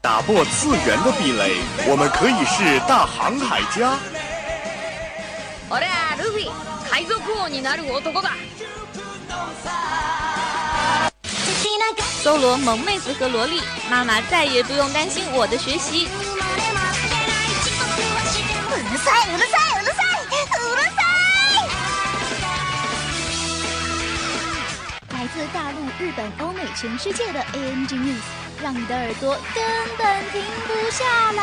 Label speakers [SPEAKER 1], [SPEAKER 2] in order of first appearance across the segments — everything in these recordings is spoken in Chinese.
[SPEAKER 1] 打破次元的壁垒，我们可以是大航海家。
[SPEAKER 2] 俺はルフィ海賊王になる男だ
[SPEAKER 3] 搜罗萌妹子和萝莉，妈妈再也不用担心我的学习。
[SPEAKER 4] うるさいうるさい 自大陆、日本、欧美、全世界的 ANG News，让你的耳朵根本停不下来。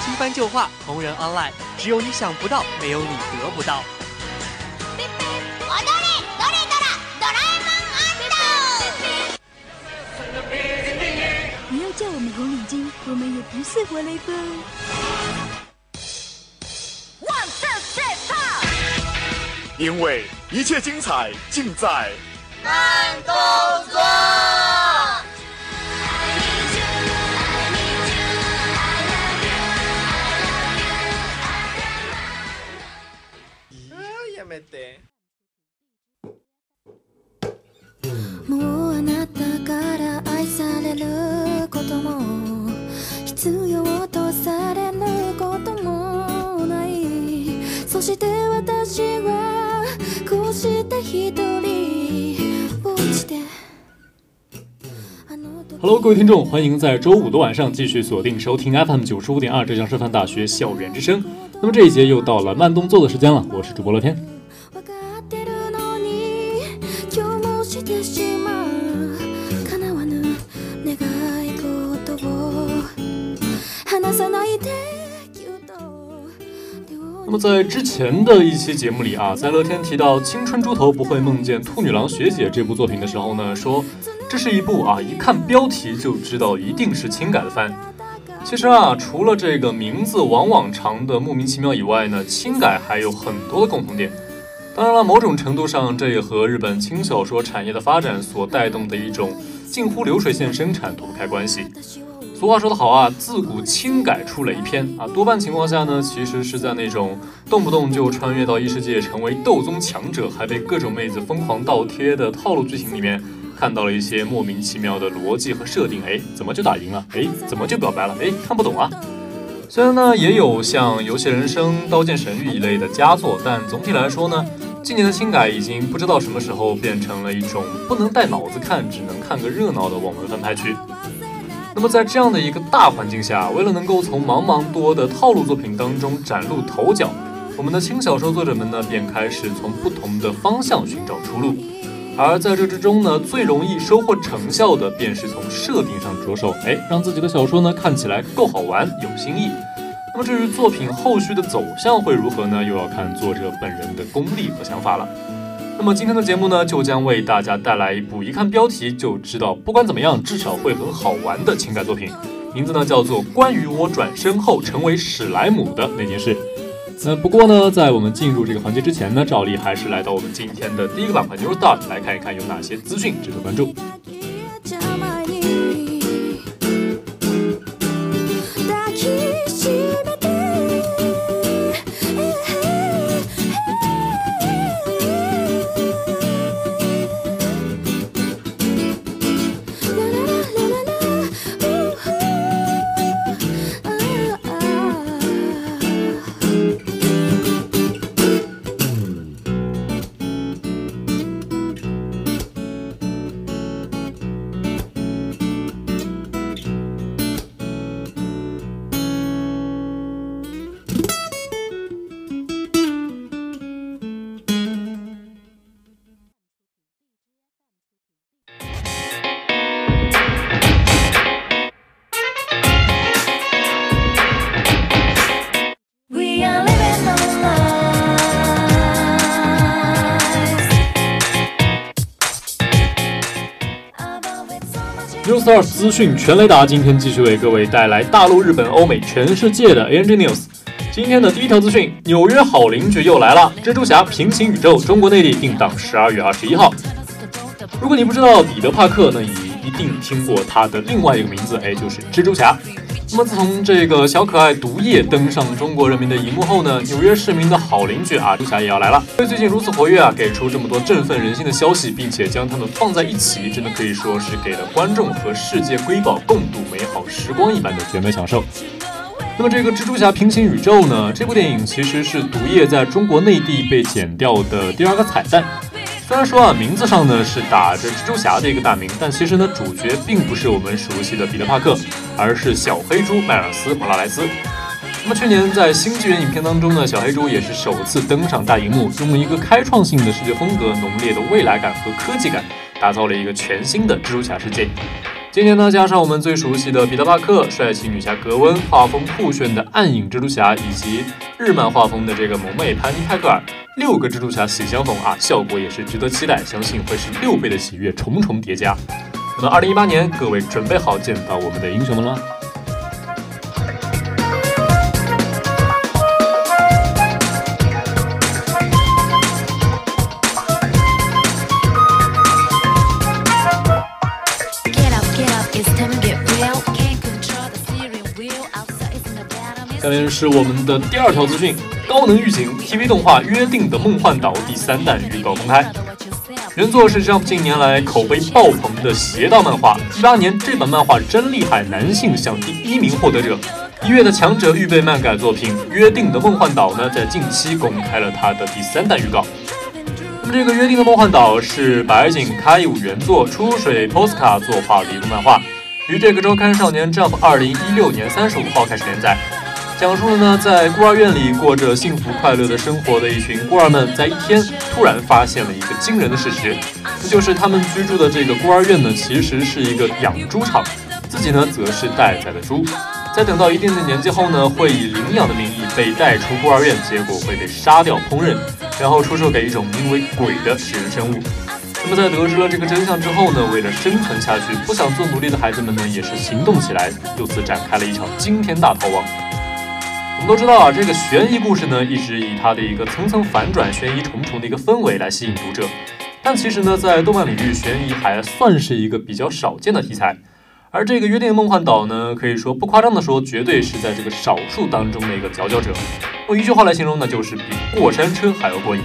[SPEAKER 5] 新番旧话，同人 online，只有你想不到，没有你得不到。
[SPEAKER 4] 踊れどれドラドラえもん
[SPEAKER 6] 不要叫我们红领巾，我们也不是活雷锋。
[SPEAKER 1] 因为一切精彩尽在
[SPEAKER 4] 慢动作。
[SPEAKER 7] もうあなたから愛されることも必要とされることもない。そして私は
[SPEAKER 8] Hello，各位听众，欢迎在周五的晚上继续锁定收听 FM 九十五点二浙江师范大学校园之声。那么这一节又到了慢动作的时间了，我是主播乐天。那么在之前的一期节目里啊，在乐天提到《青春猪头不会梦见兔女郎学姐》这部作品的时候呢，说这是一部啊一看标题就知道一定是轻改的番。其实啊，除了这个名字往往长的莫名其妙以外呢，轻改还有很多的共同点。当然了，某种程度上，这也和日本轻小说产业的发展所带动的一种近乎流水线生产脱不开关系。俗话说得好啊，自古轻改出雷篇啊，多半情况下呢，其实是在那种动不动就穿越到异世界成为斗宗强者，还被各种妹子疯狂倒贴的套路剧情里面，看到了一些莫名其妙的逻辑和设定。哎，怎么就打赢了？哎，怎么就表白了？哎，看不懂啊。虽然呢，也有像《游戏人生》《刀剑神域》一类的佳作，但总体来说呢，今年的轻改已经不知道什么时候变成了一种不能带脑子看，只能看个热闹的网文翻拍区。那么在这样的一个大环境下，为了能够从茫茫多的套路作品当中崭露头角，我们的轻小说作者们呢，便开始从不同的方向寻找出路。而在这之中呢，最容易收获成效的，便是从设定上着手，哎，让自己的小说呢看起来够好玩、有新意。那么至于作品后续的走向会如何呢？又要看作者本人的功力和想法了。那么今天的节目呢，就将为大家带来一部一看标题就知道不管怎么样至少会很好玩的情感作品，名字呢叫做《关于我转身后成为史莱姆的那件事》。那不过呢，在我们进入这个环节之前呢，照例还是来到我们今天的第一个板块 New Start 来看一看有哪些资讯值得关注。资讯全雷达，今天继续为各位带来大陆、日本、欧美、全世界的 ANG News。今天的第一条资讯，纽约好邻居又来了，蜘蛛侠平行宇宙中国内地定档十二月二十一号。如果你不知道彼得·帕克，那你一定听过他的另外一个名字，哎，就是蜘蛛侠。那么自从这个小可爱毒液登上中国人民的荧幕后呢，纽约市民的好邻居啊，朱霞也要来了。因为最近如此活跃啊，给出这么多振奋人心的消息，并且将他们放在一起，真的可以说是给了观众和世界瑰宝共度美好时光一般的绝美享受。那么这个蜘蛛侠平行宇宙呢？这部电影其实是毒液在中国内地被剪掉的第二个彩蛋。虽然说啊，名字上呢是打着蜘蛛侠的一个大名，但其实呢，主角并不是我们熟悉的彼得·帕克，而是小黑猪迈尔斯·莫拉莱斯。那么去年在新纪元影片当中呢，小黑猪也是首次登上大荧幕，用一个开创性的视觉风格、浓烈的未来感和科技感，打造了一个全新的蜘蛛侠世界。今天呢，加上我们最熟悉的彼得·帕克、帅气女侠格温、画风酷炫的暗影蜘蛛侠，以及日漫画风的这个萌妹潘妮·派克尔，六个蜘蛛侠喜相逢啊，效果也是值得期待，相信会是六倍的喜悦重重叠加。那么，二零一八年，各位准备好见到我们的英雄们了吗？下面是我们的第二条资讯：高能预警 TV 动画《约定的梦幻岛》第三弹预告公开。原作是 Jump 近年来口碑爆棚的邪道漫画，一八年这本漫画真厉害，男性向第一名获得者。一月的强者预备漫改作品《约定的梦幻岛》呢，在近期公开了它的第三弹预告。那么这个《约定的梦幻岛》是白井开武原作，出水 Posca 作画的一部漫画，于这个周刊少年 Jump 二零一六年三十五号开始连载。讲述了呢，在孤儿院里过着幸福快乐的生活的一群孤儿们，在一天突然发现了一个惊人的事实，那就是他们居住的这个孤儿院呢，其实是一个养猪场，自己呢则是待宰的猪，在等到一定的年纪后呢，会以领养的名义被带出孤儿院，结果会被杀掉烹饪，然后出售给一种名为鬼的食人生物。那么在得知了这个真相之后呢，为了生存下去，不想做奴隶的孩子们呢，也是行动起来，由此展开了一场惊天大逃亡。都知道啊，这个悬疑故事呢，一直以它的一个层层反转、悬疑重重的一个氛围来吸引读者。但其实呢，在动漫领域，悬疑还算是一个比较少见的题材。而这个《约定梦幻岛》呢，可以说不夸张的说，绝对是在这个少数当中的一个佼佼者。用一句话来形容呢，就是比过山车还要过瘾。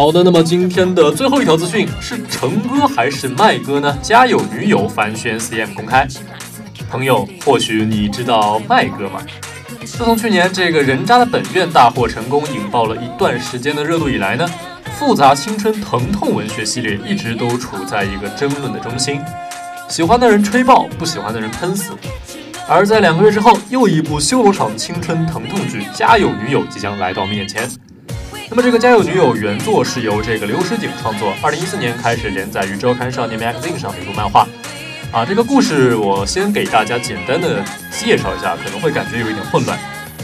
[SPEAKER 8] 好的，那么今天的最后一条资讯是成哥还是麦哥呢？家有女友反宣 CM 公开。朋友，或许你知道麦哥吗？自从去年这个人渣的本愿大获成功，引爆了一段时间的热度以来呢，复杂青春疼痛文学系列一直都处在一个争论的中心，喜欢的人吹爆，不喜欢的人喷死。而在两个月之后，又一部修罗场青春疼痛剧《家有女友》即将来到面前。那么这个《家有女友》原作是由这个刘石景创作，二零一四年开始连载于周刊少年 Magazine 上的一部漫画。啊，这个故事我先给大家简单的介绍一下，可能会感觉有一点混乱。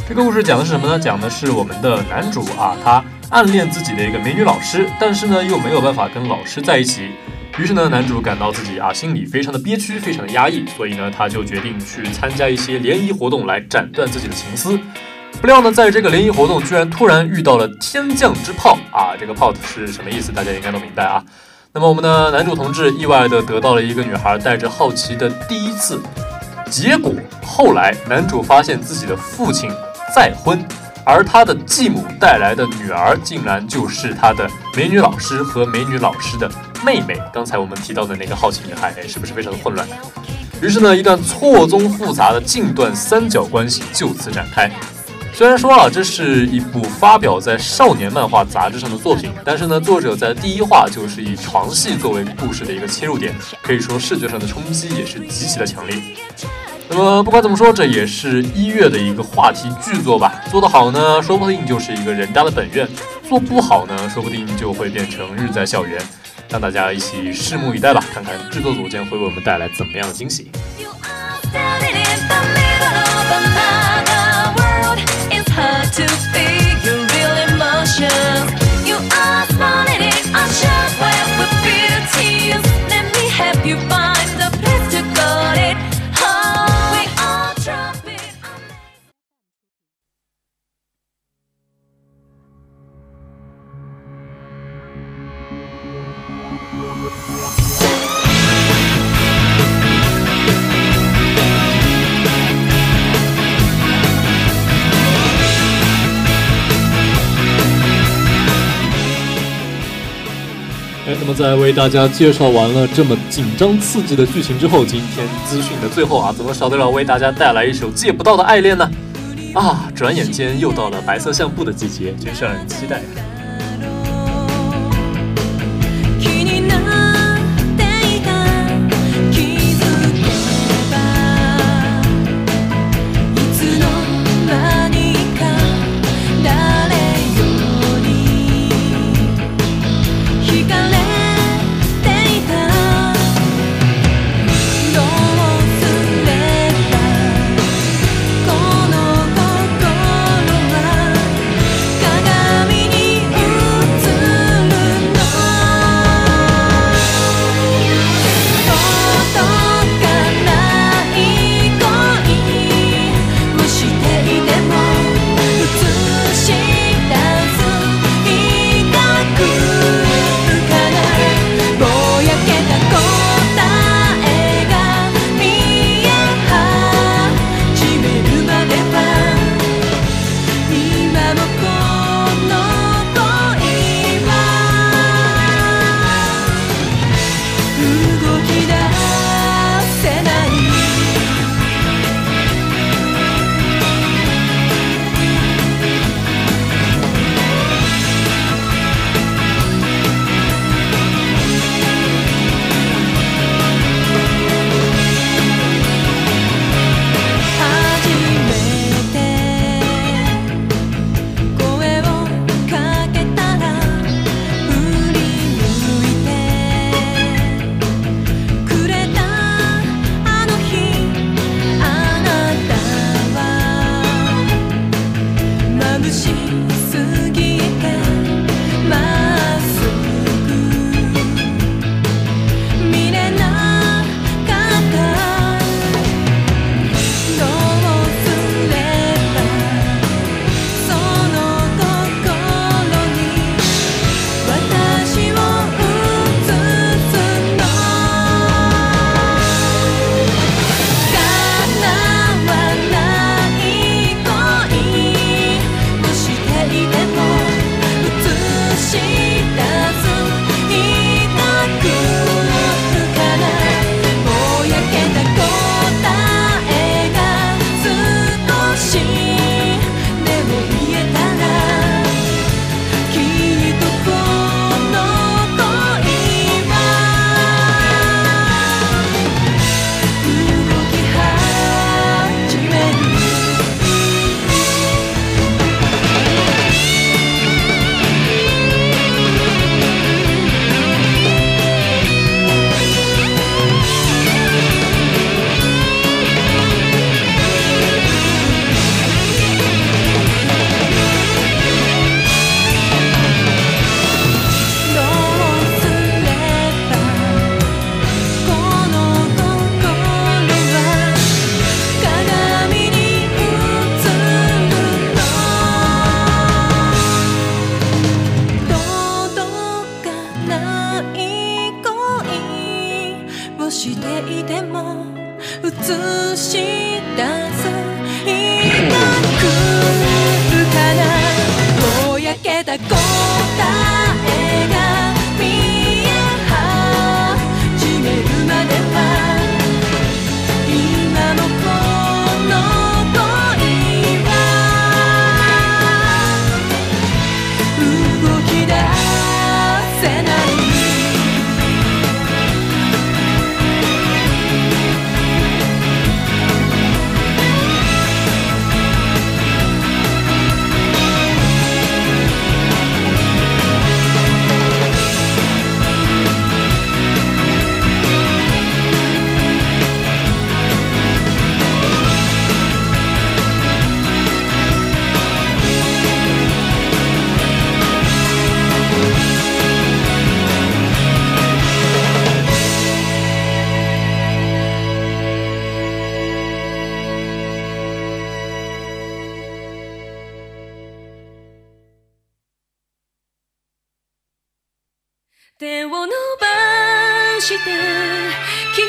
[SPEAKER 8] 这个故事讲的是什么呢？讲的是我们的男主啊，他暗恋自己的一个美女老师，但是呢又没有办法跟老师在一起。于是呢，男主感到自己啊心里非常的憋屈，非常的压抑，所以呢他就决定去参加一些联谊活动来斩断自己的情丝。不料呢，在这个联谊活动，居然突然遇到了天降之炮啊！这个炮是什么意思？大家应该都明白啊。那么我们的男主同志意外的得到了一个女孩带着好奇的第一次，结果后来男主发现自己的父亲再婚，而他的继母带来的女儿竟然就是他的美女老师和美女老师的妹妹。刚才我们提到的那个好奇女孩，哎，是不是非常的混乱？于是呢，一段错综复杂的近段三角关系就此展开。虽然说啊，这是一部发表在少年漫画杂志上的作品，但是呢，作者在第一话就是以床戏作为故事的一个切入点，可以说视觉上的冲击也是极其的强烈。那么不管怎么说，这也是一月的一个话题巨作吧。做得好呢，说不定就是一个人渣的本愿；做不好呢，说不定就会变成日在校园。让大家一起拭目以待吧，看看制作组将会为我们带来怎么样的惊喜。
[SPEAKER 7] hard to feel your real emotions. You are smiling in
[SPEAKER 9] action. 为大家介绍完了这么紧张刺激的剧情之后，今天资讯的最后啊，怎么少得了为大家带来一首《借不到的爱恋》呢？啊，转眼间又到了白色相簿的季节，真是让人期待。手を伸ばして君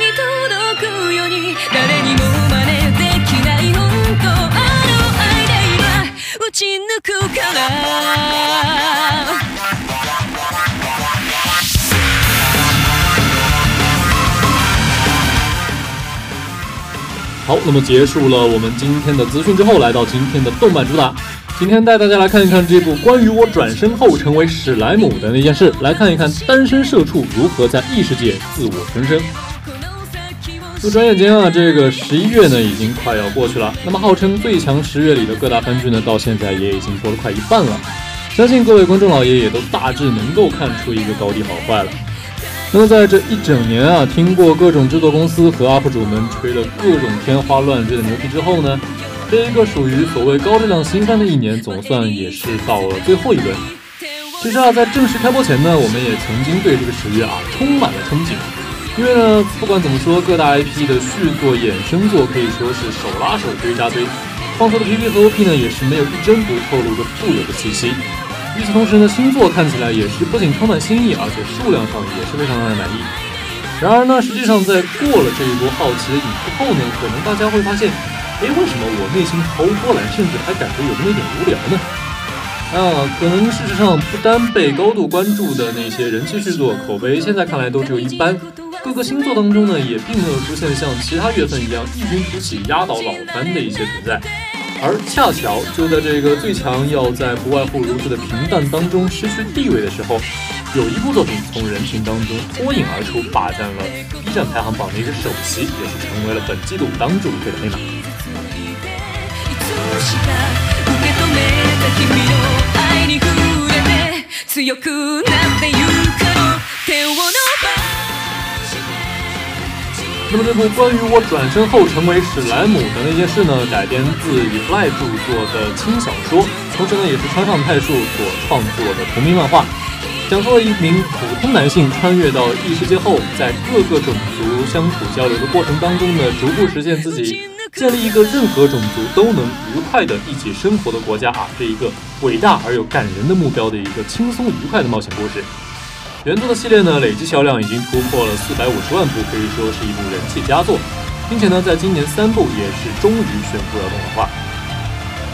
[SPEAKER 9] に届くように誰にも真できない本当あの愛で今打ち抜くから
[SPEAKER 8] 好，那么结束了我们今天的资讯之后，来到今天的动漫主打。今天带大家来看一看这部关于我转身后成为史莱姆的那件事，来看一看单身社畜如何在异世界自我重生。就转眼间啊，这个十一月呢已经快要过去了。那么号称最强十月里的各大番剧呢，到现在也已经播了快一半了。相信各位观众老爷也都大致能够看出一个高低好坏了。那么在这一整年啊，听过各种制作公司和 UP 主们吹了各种天花乱坠的牛皮之后呢，这一个属于所谓高质量新番的一年，总算也是到了最后一轮。其实啊，在正式开播前呢，我们也曾经对这个十月啊充满了憧憬。因为呢，不管怎么说，各大 IP 的续作、衍生作可以说是手拉手堆加堆，放出的 PV 和 OP 呢也是没有一帧不透露的富有的气息。与此同时呢，新作看起来也是不仅充满新意，而且数量上也是非常让人满意。然而呢，实际上在过了这一波好奇的瘾之后呢，可能大家会发现，哎，为什么我内心毫无波澜，甚至还感觉有那么一点无聊呢？啊，可能事实上不单被高度关注的那些人气续作口碑，现在看来都只有一般。各个星座当中呢，也并没有出现像其他月份一样异军突起、压倒老番的一些存在。而恰巧就在这个最强要在不外乎如此的平淡当中失去地位的时候，有一部作品从人群当中脱颖而出，霸占了 B 站排行榜的一个首席，也是成为了本季度当之无愧的黑马。那么这部关于我转身后成为史莱姆的那件事呢，改编自以 Fly 著作的轻小说，同时呢也是川上泰树所创作的同名漫画，讲述了一名普通男性穿越到异世界后，在各个种族相处交流的过程当中呢，逐步实现自己建立一个任何种族都能愉快的一起生活的国家啊，这一个伟大而又感人的目标的一个轻松愉快的冒险故事。原作的系列呢，累计销量已经突破了四百五十万部，可以说是一部人气佳作，并且呢，在今年三部也是终于宣布了动画化。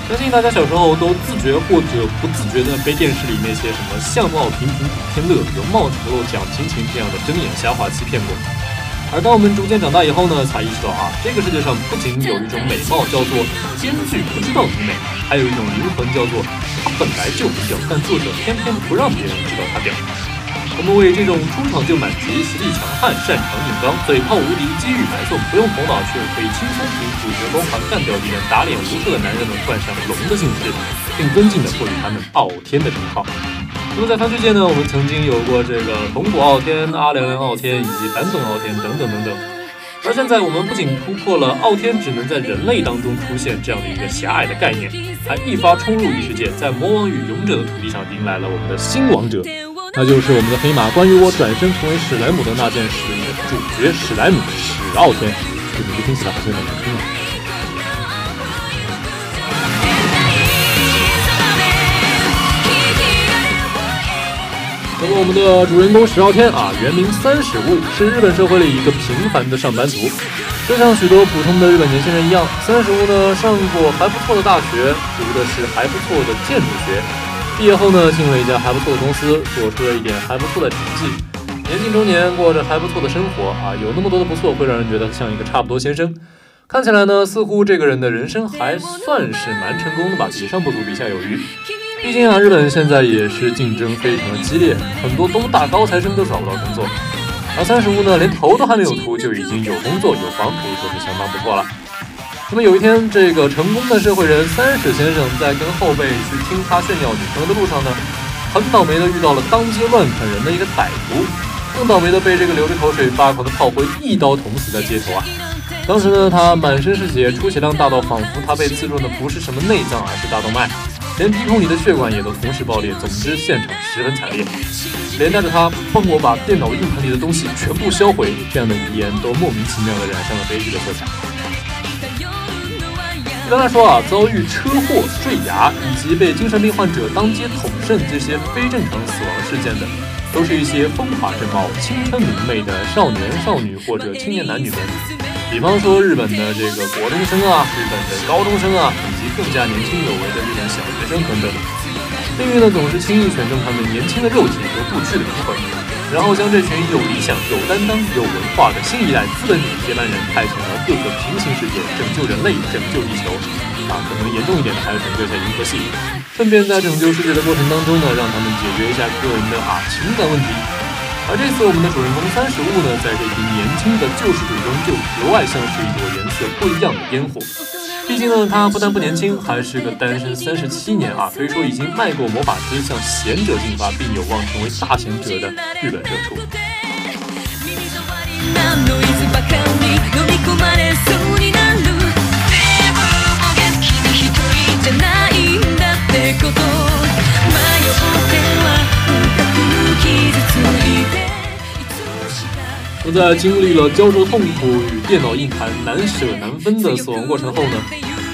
[SPEAKER 8] 相信大家小时候都自觉或者不自觉的被电视里那些什么相貌平平古天乐、容貌丑陋蒋勤勤这样的睁眼瞎话欺骗过。而当我们逐渐长大以后呢，才意识到啊，这个世界上不仅有一种美貌叫做兼具不知道你美，还有一种灵魂叫做它本来就不屌，但作者偏偏不让别人知道它屌。我们为这种出场就满级、实力强悍、擅长硬刚、嘴炮无敌、机遇白送、不用头脑却可以轻松凭主角光环干掉敌人、打脸无数的男人们冠上“龙”的姓氏，并尊敬地赋予他们“傲天”的称号。那么在番剧界呢，我们曾经有过这个铜鼓傲天、阿凉凉傲天以及坂本傲天等等等等。而现在我们不仅突破了傲天只能在人类当中出现这样的一个狭隘的概念，还一发冲入异世界，在魔王与勇者的土地上迎来了我们的新王者。那就是我们的黑马。关于我转身成为史莱姆的那件事，主角史莱姆史傲天，这名字听起来好像有点难听啊。那么我们的主人公石傲天啊，原名三史悟，是日本社会里一个平凡的上班族。就像许多普通的日本年轻人一样，三史悟呢上过还不错的大学，读的是还不错的建筑学。毕业后呢，进了一家还不错的公司，做出了一点还不错的成绩。年近中年，过着还不错的生活啊，有那么多的不错，会让人觉得像一个差不多先生。看起来呢，似乎这个人的人生还算是蛮成功的吧，比上不足，比下有余。毕竟啊，日本现在也是竞争非常的激烈，很多东大高材生都找不到工作。而三十五呢，连头都还没有秃，就已经有工作有房，可以说是相当不错了。那么有一天，这个成功的社会人三史先生在跟后辈去听他炫耀女朋友的路上呢，很倒霉的遇到了当街乱砍人的一个歹徒，更倒霉的被这个流着口水发狂的炮灰一刀捅死在街头啊！当时呢，他满身是血，出血量大到仿佛他被刺中的不是什么内脏，而是大动脉，连鼻孔里的血管也都同时爆裂。总之，现场十分惨烈，连带着他帮我把电脑硬盘里的东西全部销毁这样的遗言，都莫名其妙的染上了悲剧的色彩。一般来说啊，遭遇车祸、坠崖以及被精神病患者当街捅肾这些非正常死亡事件的，都是一些风华正茂、青春明媚的少年少女或者青年男女们。比方说日本的这个国中生啊，日本的高中生啊，更加年轻有为的日本小学生等等。命运呢，总是轻易选中他们年轻的肉体和不屈的灵魂。然后将这群有理想、有担当、有文化的新一代资本主义接班人派遣到各个平行世界，拯救人类、拯救地球。啊，可能严重一点的还要拯救一下银河系，顺便在拯救世界的过程当中呢，让他们解决一下个人的啊情感问题。而这次我们的主人公三十物呢，在这群年轻的救世主中就格外像是一朵颜色不一样的烟火。毕竟呢，他不但不年轻，还是个单身三十七年啊，可以说已经迈过魔法师，向贤者进发，并有望成为大贤者的日本社畜。那在经历了焦灼痛苦与电脑硬盘难舍难分的死亡过程后呢，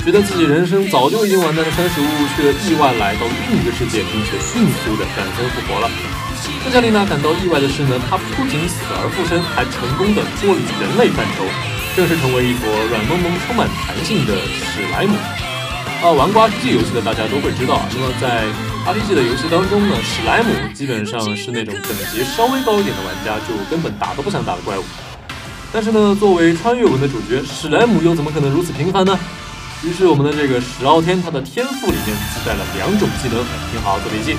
[SPEAKER 8] 觉得自己人生早就已经完蛋的三十物，却意外来到另一个世界，并且迅速的转生复活了。更加令他感到意外的是呢，他不仅死而复生，还成功的脱离人类范畴，正式成为一坨软萌萌、充满弹性的史莱姆。啊，玩过 RPG 游戏的大家都会知道啊。那么在 RPG 的游戏当中呢，史莱姆基本上是那种等级稍微高一点的玩家就根本打都不想打的怪物。但是呢，作为穿越文的主角，史莱姆又怎么可能如此平凡呢？于是我们的这个史傲天，他的天赋里面自带了两种技能，听好做笔记。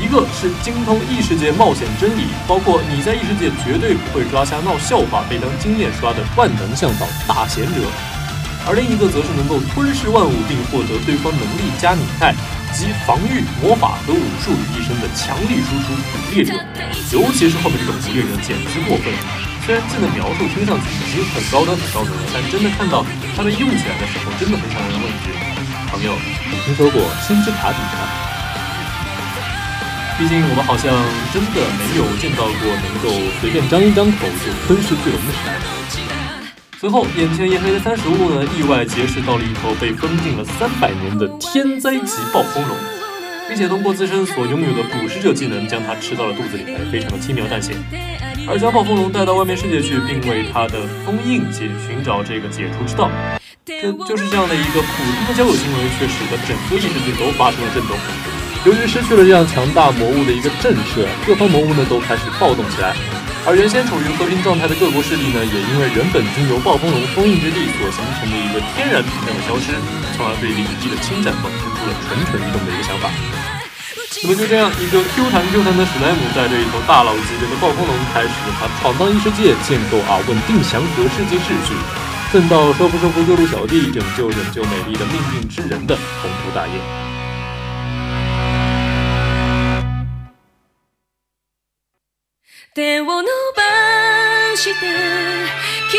[SPEAKER 8] 一个是精通异世界冒险真理，包括你在异世界绝对不会抓瞎闹笑话，被当经验刷的万能向导大贤者。而另一个则是能够吞噬万物并获得对方能力加拟态，集防御、魔法和武术于一身的强力输出捕猎者。尤其是后面这个捕猎者简直过分，虽然技能描述听上去已经很高端很高端了，但真的看到他们用起来的时候，真的很想让人问一句：朋友，你听说过星之卡比吗？毕竟我们好像真的没有见到过能够随便张一张口就吞噬巨龙的史莱姆。随后，眼前一黑的三十物呢，意外结识到了一头被封禁了三百年的天灾级暴风龙，并且通过自身所拥有的捕食者技能，将它吃到了肚子里还，非常的轻描淡写。而将暴风龙带到外面世界去，并为它的封印解寻找这个解除之道，这就是这样的一个普通的交友行为，却使得整个异世界都发生了震动。由于失去了这样强大魔物的一个震慑，各方魔物呢都开始暴动起来。而原先处于和平状态的各国势力呢，也因为原本经由暴风龙封印之地所形成的一个天然屏障的消失，从而对领地的侵占萌生出了蠢蠢欲动的一个想法。那么就这样，一个 Q 弹 Q 弹的史莱姆带着一头大佬级别的暴风龙，开始了他闯荡异世界、建构啊稳定祥和世界秩序，奋斗收服收服各路小弟、拯救拯救美丽的命运之人的宏图大业。手を伸ばして君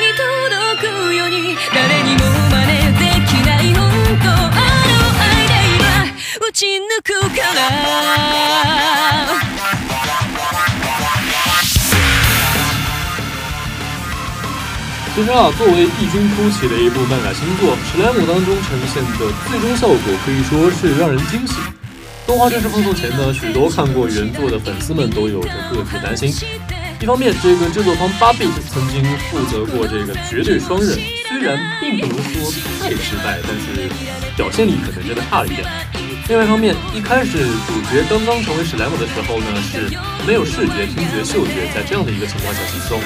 [SPEAKER 8] に届くように誰にも真似できない本当あの愛で今打ち抜くから其实啊，作为异军突起的一部漫改新作，《史莱姆》当中呈现的最终效果可以说是让人惊喜。 动画正式放送前呢，许多看过原作的粉丝们都有着各自担心。一方面，这个制作方八 bit 曾经负责过这个绝对双刃，虽然并不能说太失败，但是表现力可能真的差了一点。另外一方面，一开始主角刚刚成为史莱姆的时候呢，是没有视觉、听觉、嗅觉，在这样的一个情况下行动，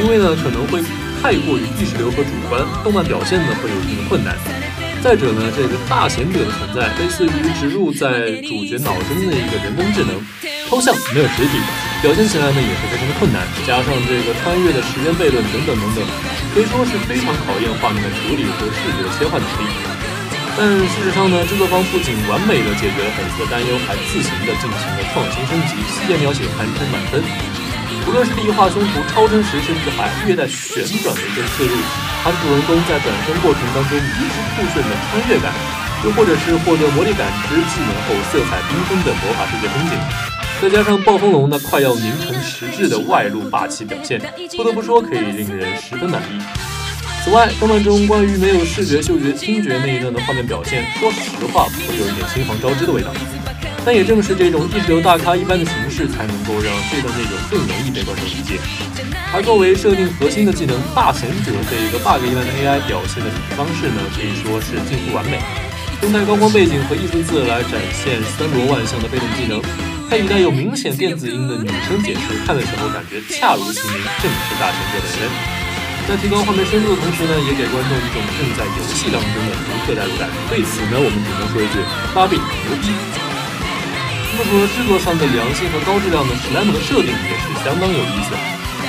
[SPEAKER 8] 因为呢可能会太过于意识流和主观，动漫表现呢会有一定的困难。再者呢，这个大贤者的存在，类似于植入在主角脑中的一个人工智能，抽象没有实体，表现起来呢也是非常的困难。加上这个穿越的时间悖论等等等等，可以说是非常考验画面的处理和视觉切换能力。但事实上呢，制作方不仅完美的解决了粉丝的担忧，还自行的进行了创新升级，细节描写堪称满分。无论是立画胸脯、超真实，甚至还略带旋转的一个刺入，还是主人公在转身过程当中迷之酷炫的穿越感，又或者是获得魔力感知技能后色彩缤纷的魔法世界风景，再加上暴风龙那快要凝成实质的外露霸气表现，不得不说可以令人十分满意。此外，动漫中关于没有视觉、嗅觉、听觉那一段的画面表现，说实话会有一点心房招之的味道。但也正是这种意识流大咖一般的形式，才能够让这段内容更容易被观众理解。而作为设定核心的技能“大贤者”这一个 bug 一般的 AI 表现的方式呢，可以说是近乎完美。用带高光背景和艺术字来展现三罗万象的被动技能，配以带有明显电子音的女声解释，看的时候感觉恰如其名，正是大贤者本人。在提高画面深度的同时呢，也给观众一种正在游戏当中的独特代入感。对此呢，我们只能说一句：芭比牛逼！那么除了制作上的良心和高质量的史莱姆的设定也是相当有意思。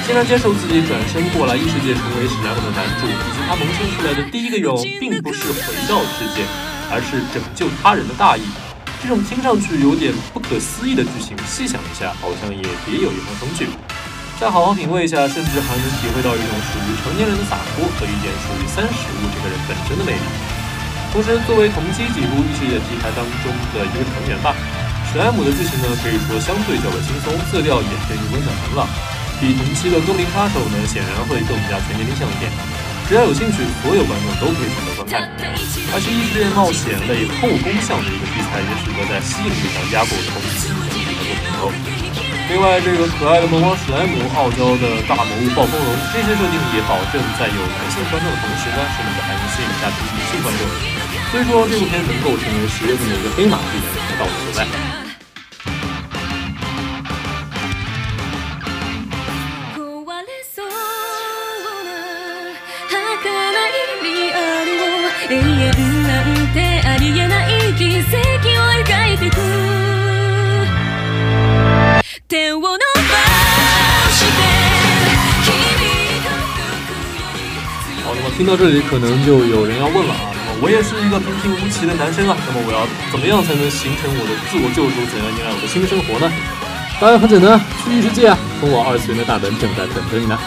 [SPEAKER 8] 欣然接受自己转身过来异世界成为史莱姆的男主，以及他萌生出来的第一个愿望，并不是回到世界，而是拯救他人的大义。这种听上去有点不可思议的剧情，细想一下，好像也别有一番风趣。再好好品味一下，甚至还能体会到一种属于成年人的洒脱和一点属于三十五这个人本身的魅力。同时，作为同期几部异世界题材当中的一个成员吧，史莱姆的剧情呢，可以说相对较为轻松，色调也偏于温暖明朗，比同期的《高林杀手》呢，显然会更加全年龄向一点。只要有兴趣，所有观众都可以选择观看。而且异世界冒险类后宫向的一个题材，也使得在吸引力上压过同期整体的作品。另外，这个可爱的萌王史莱姆、傲娇的大魔物暴风龙，这些设定也保证在有男性观众的同时呢，甚至还能吸引一下女性观众。所以说，这部片能够成为十月份的一个黑马，必然是道理所在。听到这里，可能就有人要问了啊，那么我也是一个平平无奇的男生啊，那么我要怎么样才能形成我的自我救赎？怎样迎来我的新生活呢？当然很简单，去异世界啊，通往二次元的大门正在等着你呢。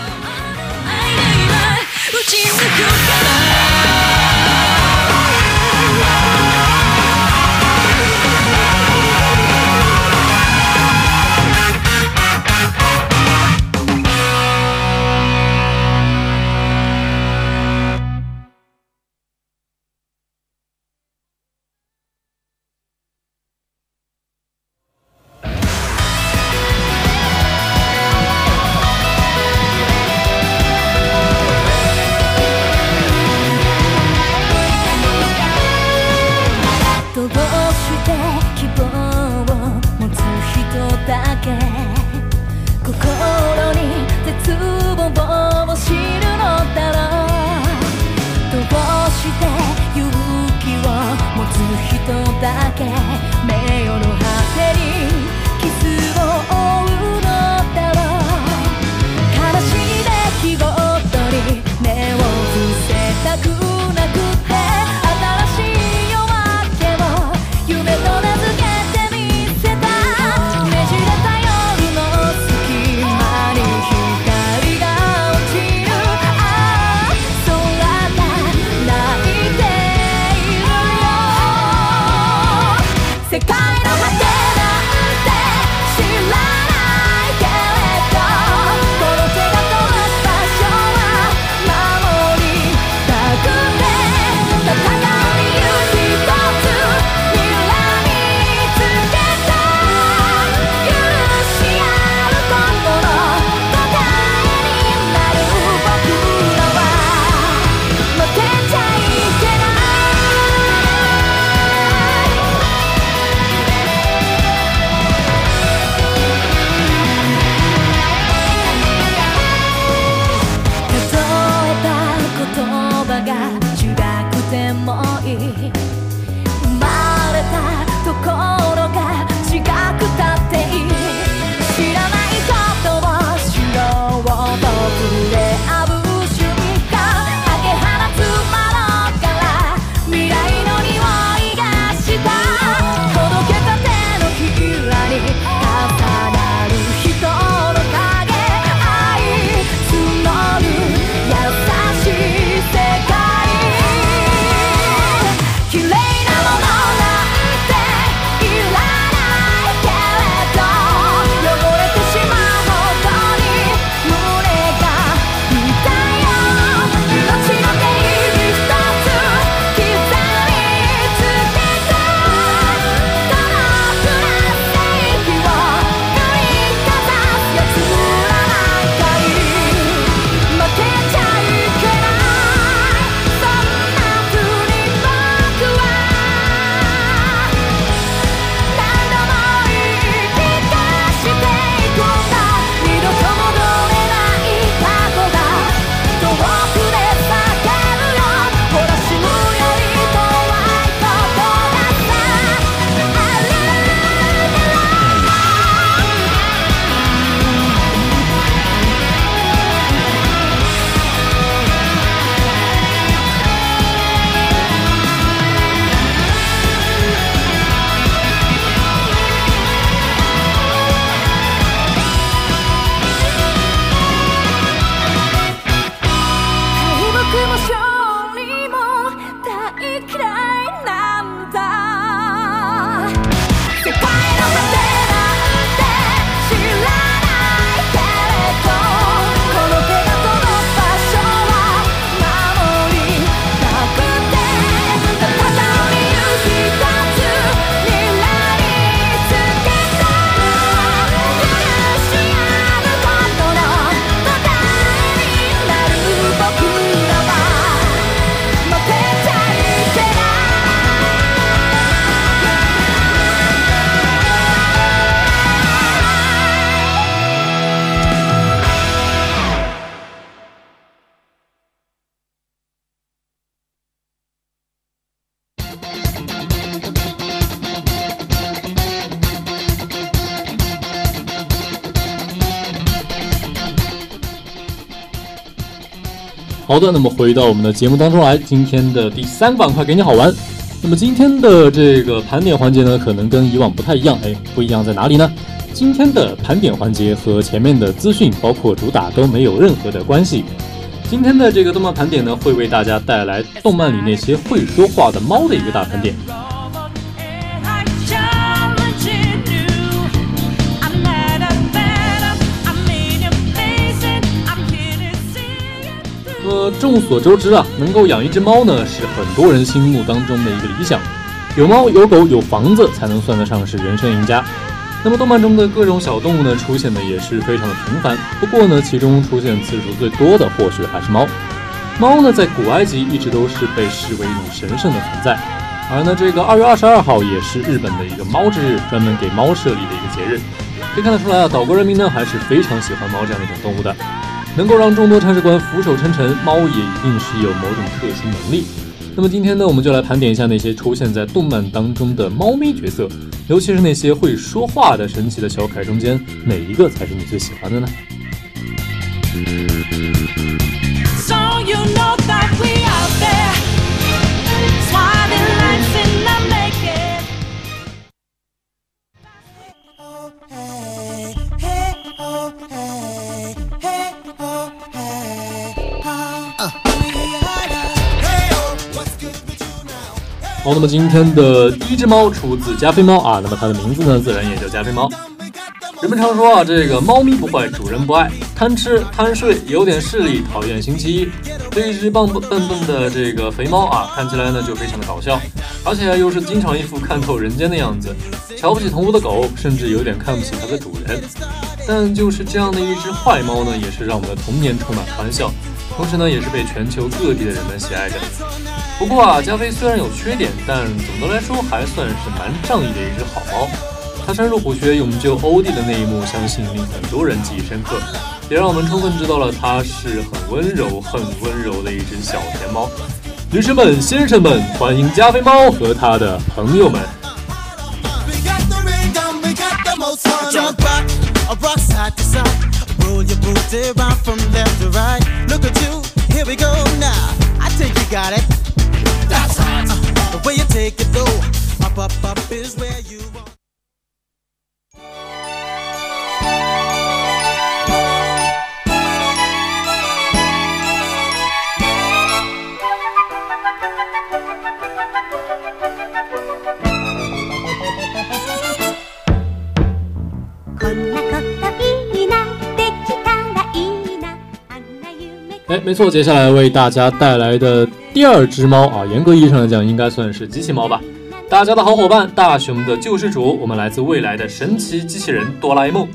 [SPEAKER 8] 好的，那么回到我们的节目当中来，今天的第三个板块给你好玩。那么今天的这个盘点环节呢，可能跟以往不太一样，哎，不一样在哪里呢？今天的盘点环节和前面的资讯，包括主打都没有任何的关系。今天的这个动漫盘点呢，会为大家带来动漫里那些会说话的猫的一个大盘点。众所周知啊，能够养一只猫呢，是很多人心目当中的一个理想。有猫有狗有房子，才能算得上是人生赢家。那么动漫中的各种小动物呢，出现的也是非常的频繁。不过呢，其中出现次数最多的，或许还是猫。猫呢，在古埃及一直都是被视为一种神圣的存在。而呢，这个二月二十二号也是日本的一个猫之日，专门给猫设立的一个节日。可以看得出来啊，岛国人民呢，还是非常喜欢猫这样的一种动物的。能够让众多铲屎官俯首称臣，猫也一定是有某种特殊能力。那么今天呢，我们就来盘点一下那些出现在动漫当中的猫咪角色，尤其是那些会说话的神奇的小可爱中间，哪一个才是你最喜欢的呢？好，那么今天的第一只猫出自加菲猫啊，那么它的名字呢，自然也叫加菲猫。人们常说啊，这个猫咪不坏，主人不爱，贪吃贪睡，有点势力，讨厌星期一。这一只棒笨笨笨的这个肥猫啊，看起来呢就非常的搞笑，而且又是经常一副看透人间的样子，瞧不起同屋的狗，甚至有点看不起它的主人。但就是这样的一只坏猫呢，也是让我们的童年充满欢笑。同时呢，也是被全球各地的人们喜爱着。不过啊，加菲虽然有缺点，但总的来说还算是蛮仗义的一只好猫。它深入虎穴勇救欧弟的那一幕，相信令很多人记忆深刻，也让我们充分知道了它是很温柔、很温柔的一只小甜猫。女士们、先生们，欢迎加菲猫和它的朋友们。Roll your booty round from left to right. Look at you, here we go now. I think you got it. That's hot. Uh, the way you take it though, up, up, up is where you want. 哎，没错，接下来为大家带来的第二只猫啊，严格意义上来讲，应该算是机器猫吧。大家的好伙伴，大熊的救世主，我们来自未来的神奇机器人哆啦 A 梦。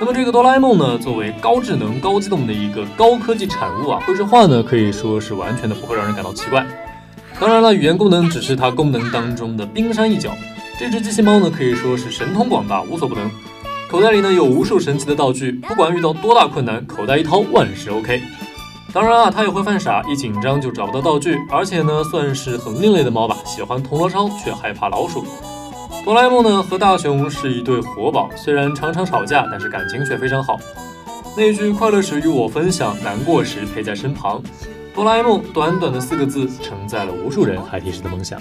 [SPEAKER 8] 那么这个哆啦 A 梦呢，作为高智能、高机动的一个高科技产物啊，会说话呢，可以说是完全的不会让人感到奇怪。当然了，语言功能只是它功能当中的冰山一角。这只机器猫呢，可以说是神通广大，无所不能。口袋里呢有无数神奇的道具，不管遇到多大困难，口袋一掏，万事 OK。当然啊，它也会犯傻，一紧张就找不到道具，而且呢，算是很另类的猫吧，喜欢铜锣烧却害怕老鼠。哆啦 A 梦呢和大雄是一对活宝，虽然常常吵架，但是感情却非常好。那句快乐时与我分享，难过时陪在身旁。哆啦 A 梦短短的四个字，承载了无数人孩提时的梦想。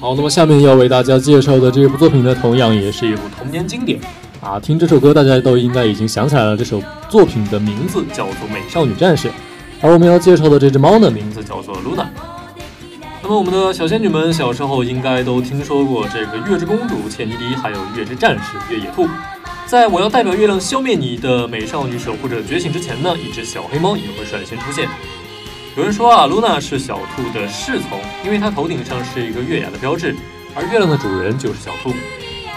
[SPEAKER 8] 好，那么下面要为大家介绍的这部作品呢，同样也是一部童年经典啊。听这首歌，大家都应该已经想起来了，这首作品的名字叫做《美少女战士》，而我们要介绍的这只猫呢，名字叫做 Luna。那么我们的小仙女们小时候应该都听说过这个月之公主切尼迪，还有月之战士月野兔。在我要代表月亮消灭你的美少女守护者觉醒之前呢，一只小黑猫也会率先出现。有人说啊，露娜是小兔的侍从，因为它头顶上是一个月牙的标志，而月亮的主人就是小兔。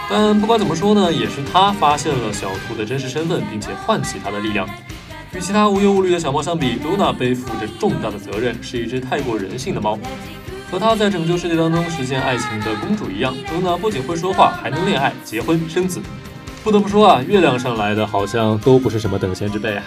[SPEAKER 8] 但不管怎么说呢，也是它发现了小兔的真实身份，并且唤起它的力量。与其他无忧无虑的小猫相比，露娜背负着重大的责任，是一只太过人性的猫。和她在拯救世界当中实现爱情的公主一样，露娜不仅会说话，还能恋爱、结婚、生子。不得不说啊，月亮上来的好像都不是什么等闲之辈啊。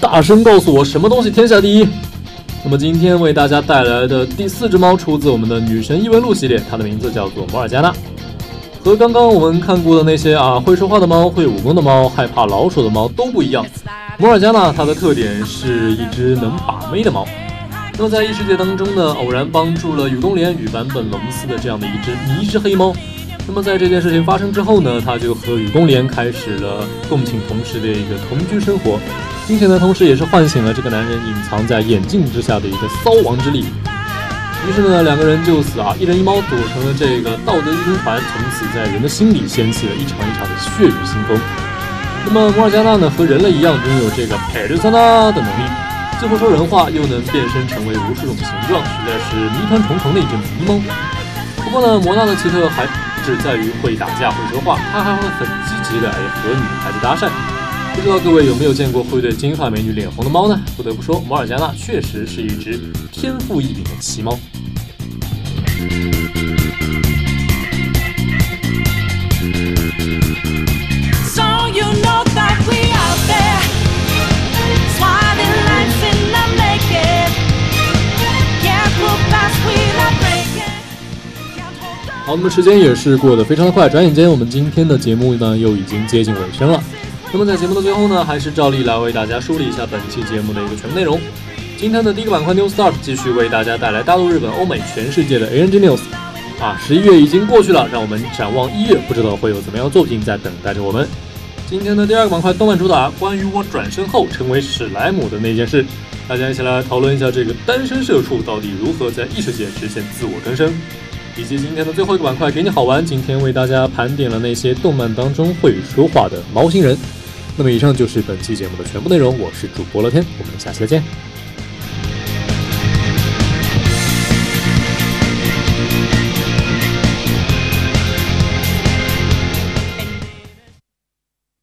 [SPEAKER 8] 大声告诉我什么东西天下第一？那么今天为大家带来的第四只猫出自我们的女神异闻录系列，它的名字叫做摩尔加纳。和刚刚我们看过的那些啊会说话的猫、会武功的猫、害怕老鼠的猫都不一样。摩尔加纳它的特点是一只能把妹的猫。那么在异世界当中呢，偶然帮助了宇宫莲与坂本龙司的这样的一只迷之黑猫。那么在这件事情发生之后呢，他就和雨宫莲开始了共寝同时的一个同居生活。并且呢，同时也是唤醒了这个男人隐藏在眼镜之下的一个骚王之力。于是呢，两个人就此啊，一人一猫组成了这个道德义兵团，从此在人的心里掀起了一场一场的血雨腥风。那么摩尔加纳呢，和人类一样拥有这个佩鲁萨纳的能力，既会说人话，又能变身成为无数种形状，实在是谜团重重的一只迷猫。不过呢，摩纳的奇特还是在于会打架、会说话，他还会很积极的哎和女孩子搭讪。不知道各位有没有见过会对金发美女脸红的猫呢？不得不说，摩尔加纳确实是一只天赋异禀的奇猫。好，那么时间也是过得非常的快，转眼间我们今天的节目呢又已经接近尾声了。那么在节目的最后呢，还是照例来为大家梳理一下本期节目的一个全部内容。今天的第一个板块 New Start 继续为大家带来大陆、日本、欧美、全世界的 ANG News。啊，十一月已经过去了，让我们展望一月，不知道会有怎么样的作品在等待着我们。今天的第二个板块动漫主打，关于我转身后成为史莱姆的那件事，大家一起来讨论一下这个单身社畜到底如何在异世界实现自我更生。以及今天的最后一个板块，给你好玩，今天为大家盘点了那些动漫当中会说话的猫星人。那么以上就是本期节目的全部内容，我是主播乐天，我们下期再见。